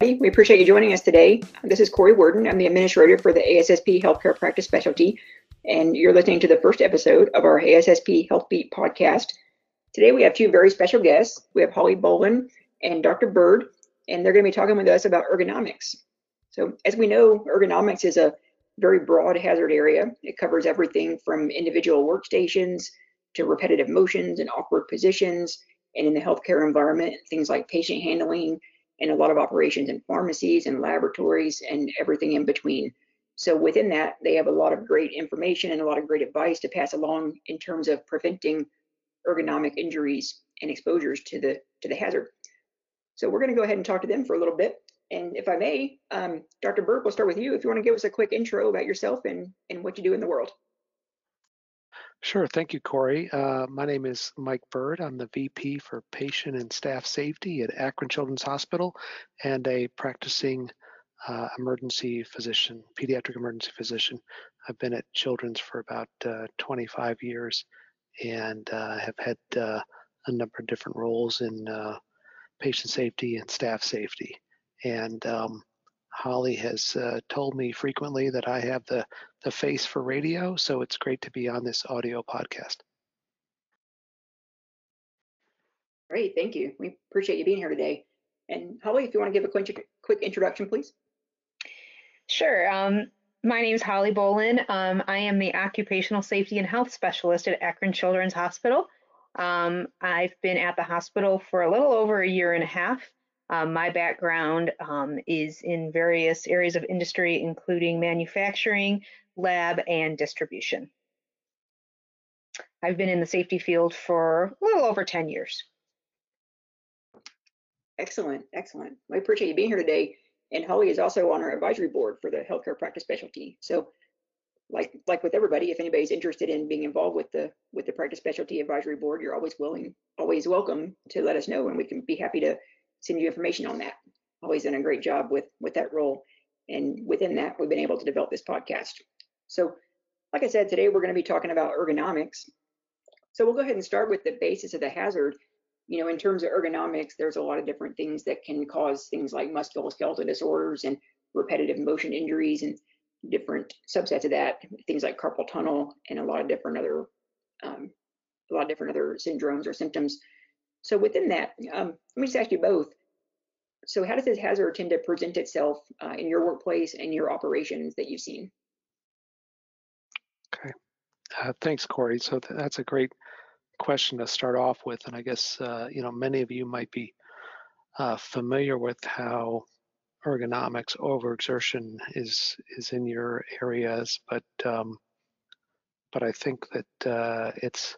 We appreciate you joining us today. This is Corey Worden. I'm the administrator for the ASSP Healthcare Practice Specialty, and you're listening to the first episode of our ASSP Health Beat podcast. Today we have two very special guests. We have Holly Bollin and Dr. Bird, and they're going to be talking with us about ergonomics. So, as we know, ergonomics is a very broad hazard area. It covers everything from individual workstations to repetitive motions and awkward positions, and in the healthcare environment, things like patient handling and a lot of operations in pharmacies and laboratories and everything in between. So within that, they have a lot of great information and a lot of great advice to pass along in terms of preventing ergonomic injuries and exposures to the to the hazard. So we're going to go ahead and talk to them for a little bit. And if I may, um, Dr. Bird, we'll start with you. If you want to give us a quick intro about yourself and, and what you do in the world. Sure. Thank you, Corey. Uh, my name is Mike Bird. I'm the VP for Patient and Staff Safety at Akron Children's Hospital and a practicing uh, emergency physician, pediatric emergency physician. I've been at Children's for about uh, 25 years and uh, have had uh, a number of different roles in uh, patient safety and staff safety. And um, Holly has told me frequently that I have the, the face for radio, so it's great to be on this audio podcast. Great, thank you. We appreciate you being here today. And Holly, if you want to give a quick, quick introduction, please. Sure. Um, my name is Holly Bollin. Um, I am the Occupational Safety and Health Specialist at Akron Children's Hospital. Um, I've been at the hospital for a little over a year and a half. Um, my background um, is in various areas of industry, including manufacturing, lab, and distribution. I've been in the safety field for a little over 10 years. Excellent, excellent. I appreciate you being here today. And Holly is also on our advisory board for the healthcare practice specialty. So like like with everybody, if anybody's interested in being involved with the with the practice specialty advisory board, you're always willing, always welcome to let us know and we can be happy to send you information on that. Always done a great job with with that role. And within that, we've been able to develop this podcast. So, like I said, today we're going to be talking about ergonomics. So we'll go ahead and start with the basis of the hazard. You know, in terms of ergonomics, there's a lot of different things that can cause things like musculoskeletal disorders and repetitive motion injuries and different subsets of that, things like carpal tunnel and a lot of different other um, a lot of different other syndromes or symptoms so within that, um, let me just ask you both. So how does this hazard tend to present itself uh, in your workplace and your operations that you've seen? Okay, uh, thanks, Corey. So th that's a great question to start off with, and I guess uh, you know many of you might be uh, familiar with how ergonomics overexertion is is in your areas, but um, but I think that uh, it's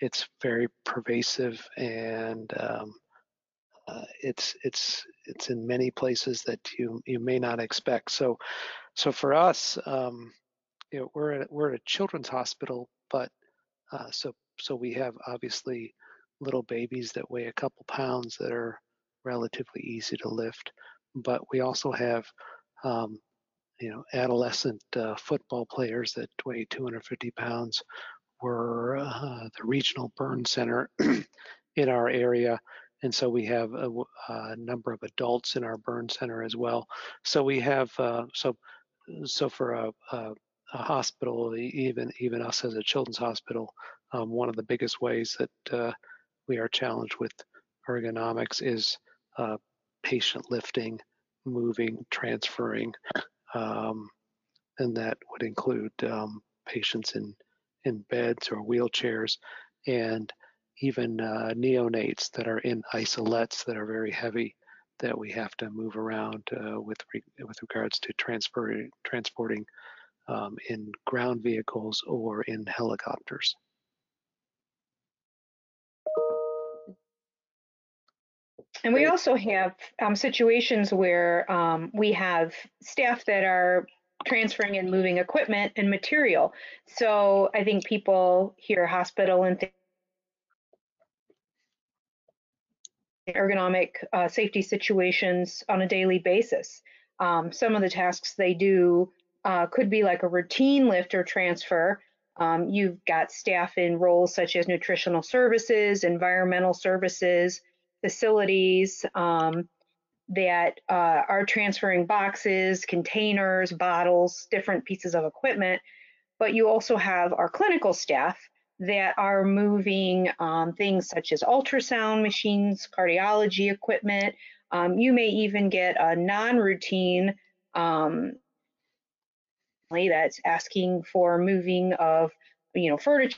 it's very pervasive and um, uh, it's it's it's in many places that you you may not expect. So so for us, um, you know, we're at, we're at a children's hospital, but uh, so so we have obviously little babies that weigh a couple pounds that are relatively easy to lift, but we also have um, you know adolescent uh, football players that weigh 250 pounds we're uh, the regional burn center in our area. And so we have a, a, number of adults in our burn center as well. So we have, uh, so so for a, a, a, hospital, even even us as a children's hospital, um, one of the biggest ways that uh, we are challenged with ergonomics is uh, patient lifting, moving, transferring, um, and that would include um, patients in in beds or wheelchairs, and even uh, neonates that are in isolettes that are very heavy that we have to move around uh, with re with regards to transfer transporting um, in ground vehicles or in helicopters. And we also have um, situations where um, we have staff that are transferring and moving equipment and material. So I think people hear hospital and think ergonomic uh, safety situations on a daily basis. Um, some of the tasks they do uh, could be like a routine lift or transfer. Um, you've got staff in roles such as nutritional services, environmental services, facilities, um, that uh, are transferring boxes, containers, bottles, different pieces of equipment. But you also have our clinical staff that are moving um, things such as ultrasound machines, cardiology equipment. Um, you may even get a non-routine um, that's asking for moving of, you know, furniture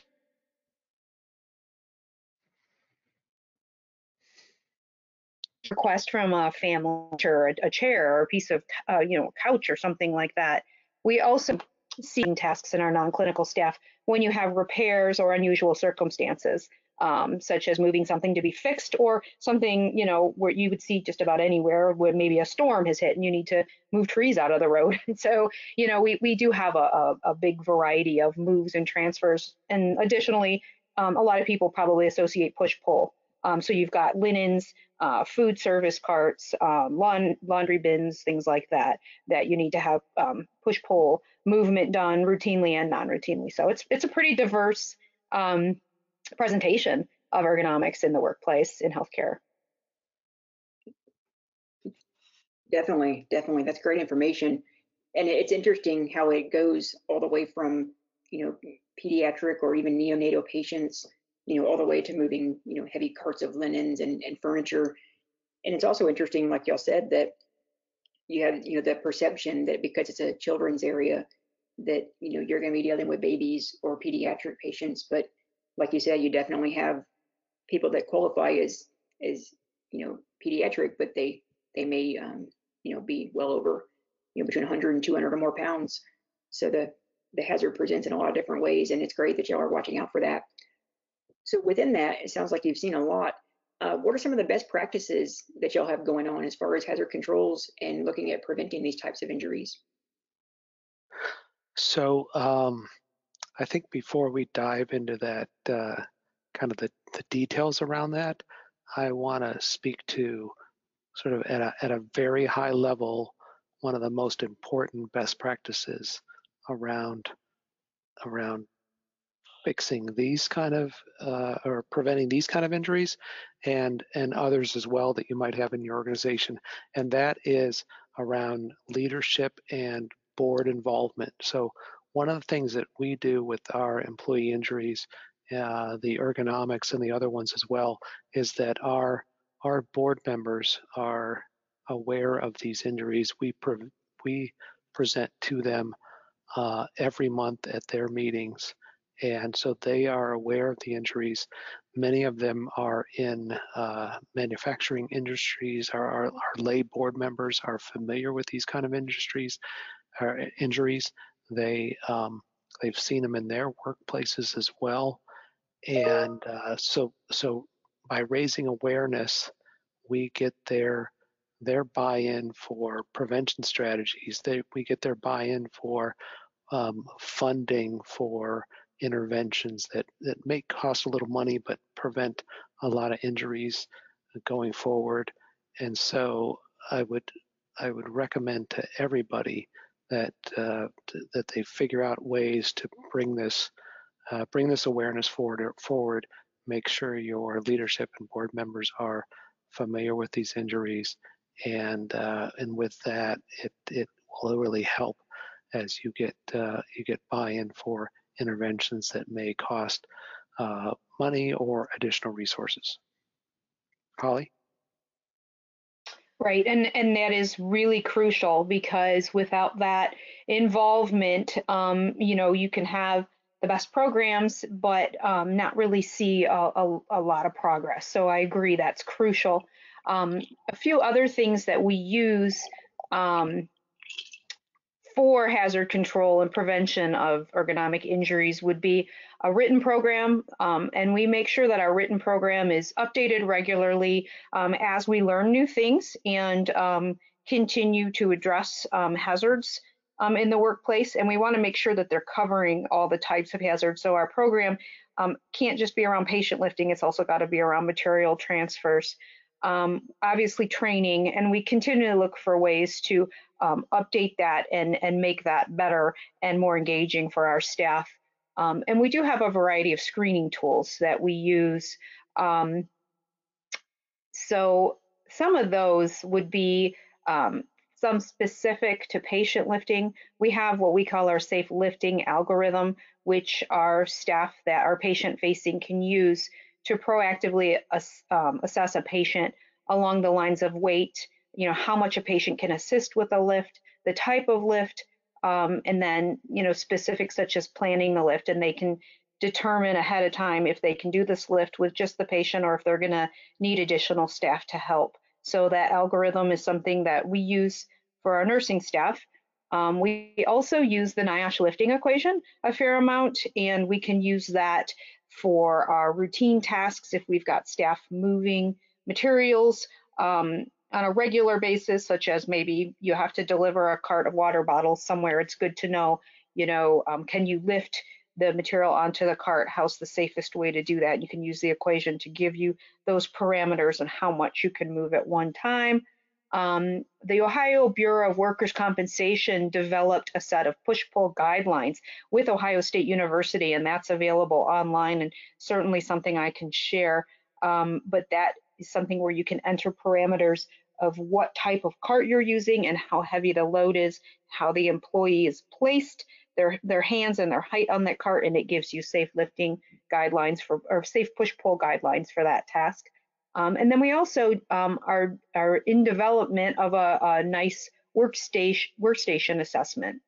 request from a family or a, a chair or a piece of, uh, you know, couch or something like that. We also see tasks in our non-clinical staff when you have repairs or unusual circumstances, um, such as moving something to be fixed or something, you know, where you would see just about anywhere where maybe a storm has hit and you need to move trees out of the road. so, you know, we, we do have a, a, a big variety of moves and transfers. And additionally, um, a lot of people probably associate push-pull. Um, so you've got linens, uh, food service carts, um, laun laundry bins, things like that, that you need to have um, push-pull movement done routinely and non-routinely. So it's it's a pretty diverse um, presentation of ergonomics in the workplace in healthcare. Definitely, definitely. That's great information. And it's interesting how it goes all the way from, you know, pediatric or even neonatal patients you know, all the way to moving, you know, heavy carts of linens and, and furniture. And it's also interesting, like y'all said, that you have, you know, the perception that because it's a children's area, that, you know, you're going to be dealing with babies or pediatric patients. But like you said, you definitely have people that qualify as, as, you know, pediatric, but they, they may, um, you know, be well over, you know, between 100 and 200 or more pounds. So the, the hazard presents in a lot of different ways. And it's great that y'all are watching out for that. So within that, it sounds like you've seen a lot. Uh, what are some of the best practices that y'all have going on as far as hazard controls and looking at preventing these types of injuries? So um, I think before we dive into that, uh, kind of the, the details around that, I want to speak to sort of at a, at a very high level, one of the most important best practices around around fixing these kind of uh, or preventing these kind of injuries and and others as well that you might have in your organization and that is around leadership and board involvement. So one of the things that we do with our employee injuries uh, the ergonomics and the other ones as well is that our our board members are aware of these injuries. We pre- we present to them uh, every month at their meetings and so they are aware of the injuries. Many of them are in uh, manufacturing industries. Our, our, our, lay board members are familiar with these kind of industries or uh, injuries. They um, they've seen them in their workplaces as well, and uh, so so by raising awareness, we get their their buy-in for prevention strategies. They we get their buy-in for um, funding for interventions that, that may cost a little money but prevent a lot of injuries going forward. And so I would I would recommend to everybody that uh, that they figure out ways to bring this uh, bring this awareness forward forward. Make sure your leadership and board members are familiar with these injuries, and uh, and with that, it it will really help as you get uh, you get buy-in for interventions that may cost uh, money or additional resources. Holly? Right, and and that is really crucial because without that involvement, um, you know, you can have the best programs, but um, not really see a, a, a, lot of progress. So I agree that's crucial. Um, a few other things that we use um, for hazard control and prevention of ergonomic injuries would be a written program, um, and we make sure that our written program is updated regularly um, as we learn new things and um, continue to address um, hazards um, in the workplace. And we want to make sure that they're covering all the types of hazards. So our program um, can't just be around patient lifting; it's also got to be around material transfers. Obviously training, and we continue to look for ways to um, update that and, and make that better and more engaging for our staff. Um, and we do have a variety of screening tools that we use. Um, so some of those would be um, some specific to patient lifting. We have what we call our safe lifting algorithm, which our staff that are patient facing can use to proactively ass, um, assess a patient along the lines of weight, you know, how much a patient can assist with a lift, the type of lift, um, and then, you know, specifics such as planning the lift, and they can determine ahead of time if they can do this lift with just the patient or if they're going to need additional staff to help. So that algorithm is something that we use for our nursing staff. Um, we also use the NIOSH lifting equation a fair amount, and we can use that for our routine tasks if we've got staff moving materials um, on a regular basis, such as maybe you have to deliver a cart of water bottles somewhere. It's good to know, you know, um, can you lift the material onto the cart? How's the safest way to do that? You can use the equation to give you those parameters and how much you can move at one time. Um, the Ohio Bureau of Workers' Compensation developed a set of push-pull guidelines with Ohio State University, and that's available online and certainly something I can share. Um, but that is something where you can enter parameters of what type of cart you're using and how heavy the load is, how the employee is placed, their their hands and their height on that cart, and it gives you safe lifting guidelines for or safe push-pull guidelines for that task. Um, and then we also um, are, are in development of a, a nice workstation, workstation assessment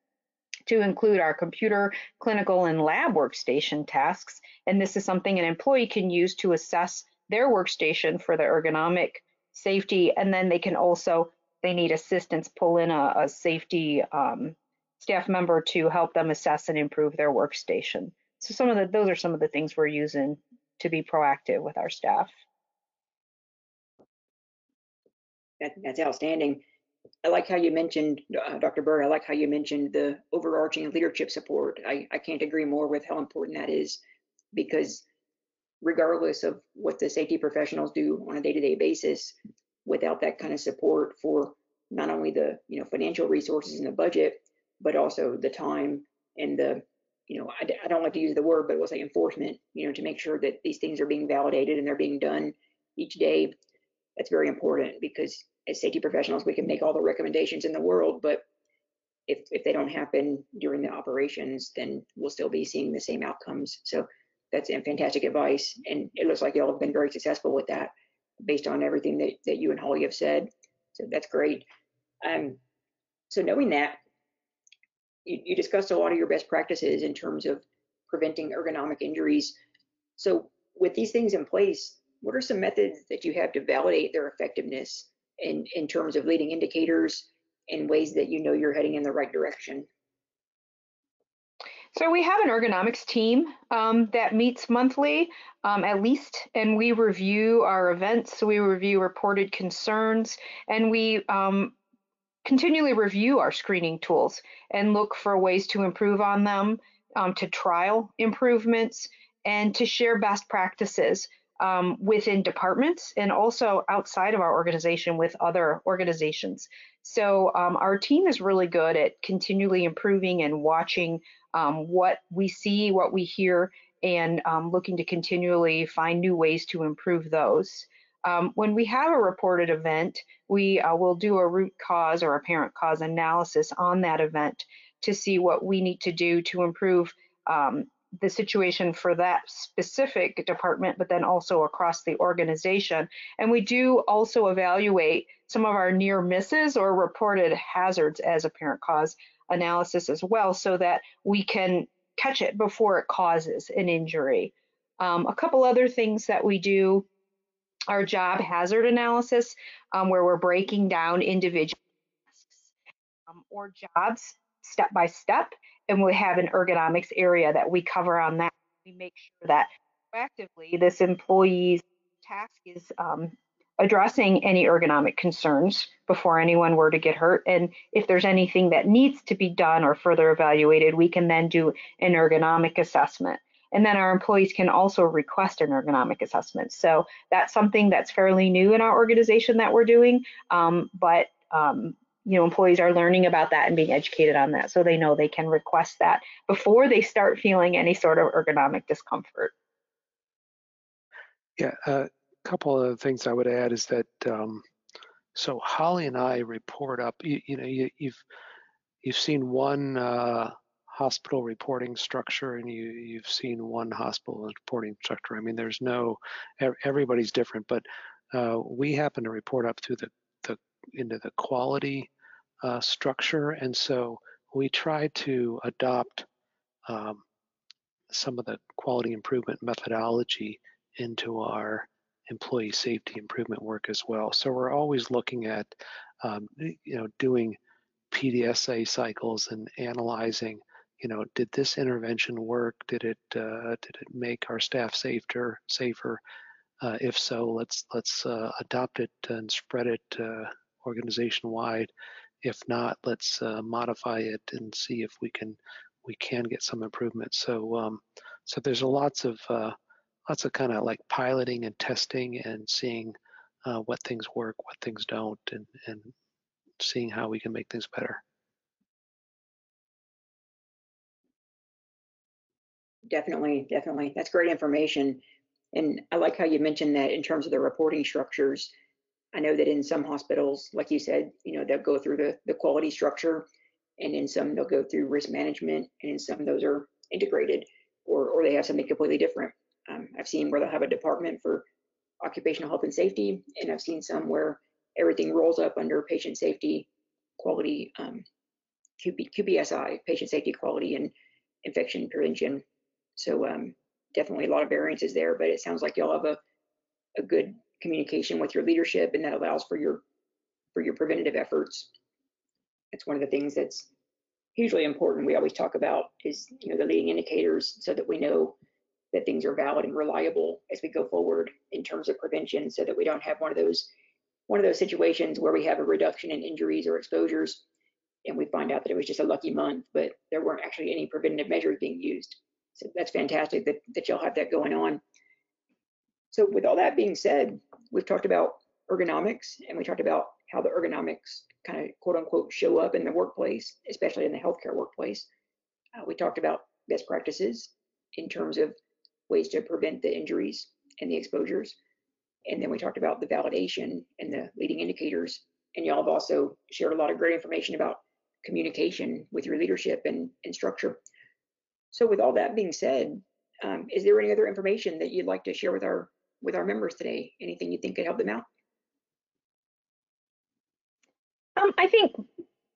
to include our computer, clinical, and lab workstation tasks. And this is something an employee can use to assess their workstation for the ergonomic safety. And then they can also, they need assistance, pull in a, a safety um, staff member to help them assess and improve their workstation. So some of the, those are some of the things we're using to be proactive with our staff. That, that's outstanding. I like how you mentioned, uh, Dr. Bird, I like how you mentioned the overarching leadership support. I, I can't agree more with how important that is because regardless of what the safety professionals do on a day-to-day basis, without that kind of support for not only the you know financial resources and the budget, but also the time and the you know I, I don't like to use the word, but we'll say enforcement. You know to make sure that these things are being validated and they're being done each day that's very important because as safety professionals, we can make all the recommendations in the world, but if, if they don't happen during the operations, then we'll still be seeing the same outcomes. So that's fantastic advice. And it looks like y'all have been very successful with that based on everything that, that you and Holly have said. So that's great. Um, so knowing that, you, you discussed a lot of your best practices in terms of preventing ergonomic injuries. So with these things in place, what are some methods that you have to validate their effectiveness in, in terms of leading indicators and ways that you know you're heading in the right direction? So we have an ergonomics team um, that meets monthly, um, at least, and we review our events. We review reported concerns, and we um, continually review our screening tools and look for ways to improve on them, um, to trial improvements, and to share best practices um, within departments and also outside of our organization with other organizations. So um, our team is really good at continually improving and watching um, what we see, what we hear, and um, looking to continually find new ways to improve those. Um, when we have a reported event, we uh, will do a root cause or apparent cause analysis on that event to see what we need to do to improve um, the situation for that specific department, but then also across the organization. And we do also evaluate some of our near misses or reported hazards as apparent cause analysis as well so that we can catch it before it causes an injury. Um, a couple other things that we do our job hazard analysis, um, where we're breaking down individual tasks um, or jobs step by step and we have an ergonomics area that we cover on that. We make sure that proactively this employee's task is um, addressing any ergonomic concerns before anyone were to get hurt. And if there's anything that needs to be done or further evaluated, we can then do an ergonomic assessment. And then our employees can also request an ergonomic assessment. So that's something that's fairly new in our organization that we're doing. Um, but um, you know employees are learning about that and being educated on that so they know they can request that before they start feeling any sort of ergonomic discomfort yeah a couple of things i would add is that um, so Holly and I report up. You, you know, you, you've you've seen one uh, hospital reporting structure, and you you've seen one hospital reporting structure. I mean, there's no everybody's different, but uh, we happen to report up through the the into the quality uh, structure, and so we try to adopt um, some of the quality improvement methodology into our employee safety improvement work as well. So we're always looking at, um, you know, doing PDSA cycles and analyzing, you know, did this intervention work? Did it uh, did it make our staff safer? Safer? Uh, if so, let's let's uh, adopt it and spread it uh, organization wide. If not, let's uh, modify it and see if we can we can get some improvement. So um, so there's a lots of uh, lots of kind of like piloting and testing and seeing uh, what things work, what things don't, and and seeing how we can make things better. Definitely, definitely. That's great information. And I like how you mentioned that in terms of the reporting structures. I know that in some hospitals, like you said, you know, they'll go through the, the quality structure and in some they'll go through risk management and in some those are integrated or, or they have something completely different. Um, I've seen where they'll have a department for occupational health and safety, and I've seen some where everything rolls up under patient safety, quality, um, patient safety, quality, and infection prevention. So um, definitely a lot of variances there, but it sounds like y'all have a, a good communication with your leadership, and that allows for your for your preventative efforts. It's one of the things that's hugely important. We always talk about is you know the leading indicators so that we know that things are valid and reliable as we go forward in terms of prevention so that we don't have one of those one of those situations where we have a reduction in injuries or exposures and we find out that it was just a lucky month but there weren't actually any preventative measures being used. So that's fantastic that, that y'all have that going on. So with all that being said we've talked about ergonomics and we talked about how the ergonomics kind of quote unquote show up in the workplace especially in the healthcare workplace. Uh, we talked about best practices in terms of ways to prevent the injuries and the exposures. And then we talked about the validation and the leading indicators. And y'all have also shared a lot of great information about communication with your leadership and, and structure. So with all that being said, um, is there any other information that you'd like to share with our with our members today? Anything you think could help them out? Um, I think,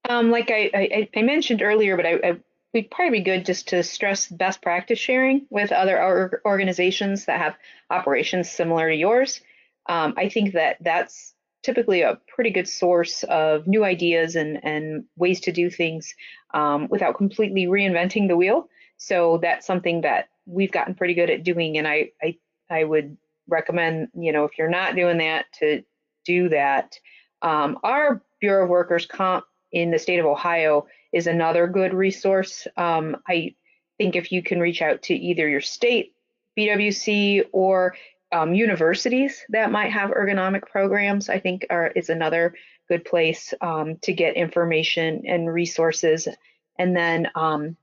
um, like I, I, I, mentioned earlier, but I, I we'd probably be good just to stress best practice sharing with other organizations that have operations similar to yours. Um, I think that that's typically a pretty good source of new ideas and, and ways to do things um, without completely reinventing the wheel. So that's something that we've gotten pretty good at doing. And I, I, I would recommend, you know, if you're not doing that, to do that. Um, our Bureau of Workers Comp in the state of Ohio is another good resource. Um, I think if you can reach out to either your state BWC or um, universities that might have ergonomic programs, I think are, is another good place um, to get information and resources. And then um,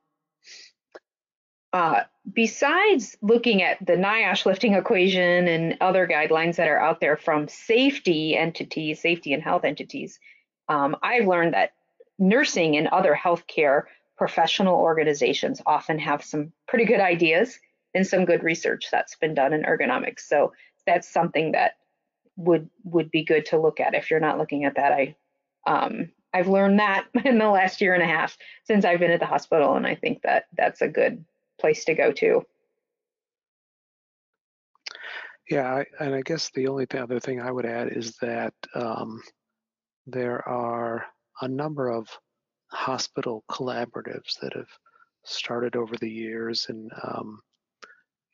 uh, besides looking at the NIOSH lifting equation and other guidelines that are out there from safety entities, safety and health entities, um, I've learned that nursing and other healthcare professional organizations often have some pretty good ideas and some good research that's been done in ergonomics. So that's something that would would be good to look at if you're not looking at that. I um, I've learned that in the last year and a half since I've been at the hospital, and I think that that's a good place to go to. Yeah, and I guess the only other thing I would add is that um, there are a number of hospital collaboratives that have started over the years, and um,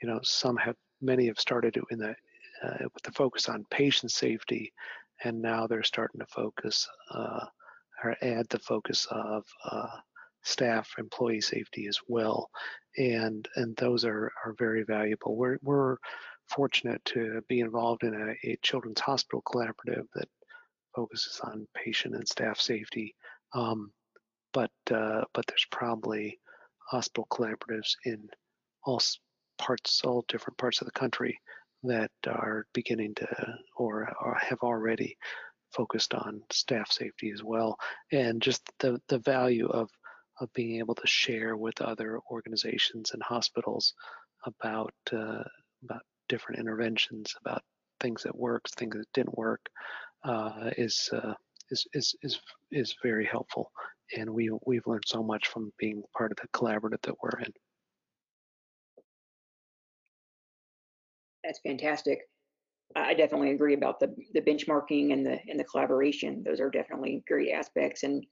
you know some have many have started in the uh, with the focus on patient safety, and now they're starting to focus uh, or add the focus of uh, staff employee safety as well, and and those are are very valuable. We're we're fortunate to be involved in a, a children's hospital collaborative that focuses on patient and staff safety. Um, but uh, but there's probably hospital collaboratives in all parts, all different parts of the country that are beginning to or, or have already focused on staff safety as well, and just the the value of of being able to share with other organizations and hospitals about uh, about different interventions, about things that worked, things that didn't work, is, uh, is is is is very helpful. And we we've learned so much from being part of the collaborative that we're in. That's fantastic. I definitely agree about the the benchmarking and the and the collaboration. Those are definitely great aspects, and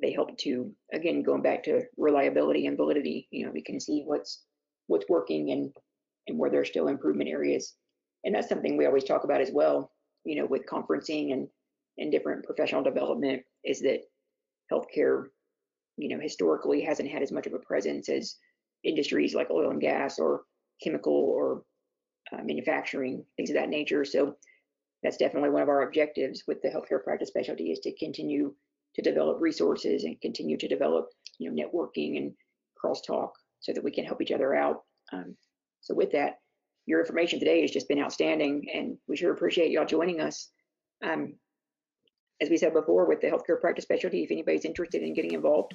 they help to again going back to reliability and validity. You know, we can see what's what's working and and where there's still improvement areas, and that's something we always talk about as well. You know, with conferencing and and different professional development, is that healthcare, you know, historically hasn't had as much of a presence as industries like oil and gas or chemical or uh, manufacturing, things of that nature. So that's definitely one of our objectives with the healthcare practice specialty is to continue to develop resources and continue to develop, you know, networking and crosstalk so that we can help each other out. Um, so with that, your information today has just been outstanding, and we sure appreciate y'all joining us. Um, as we said before, with the healthcare practice specialty, if anybody's interested in getting involved,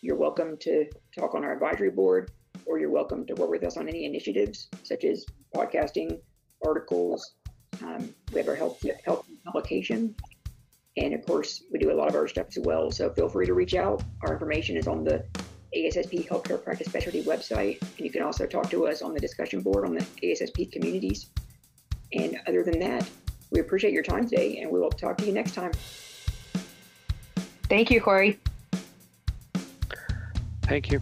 you're welcome to talk on our advisory board, or you're welcome to work with us on any initiatives such as podcasting, articles. Um, we have our health health publication, and of course, we do a lot of our stuff as well. So feel free to reach out. Our information is on the ASSP Healthcare Practice Specialty website, and you can also talk to us on the discussion board on the ASSP communities. And other than that, we appreciate your time today, and we will talk to you next time. Thank you, Corey. Thank you.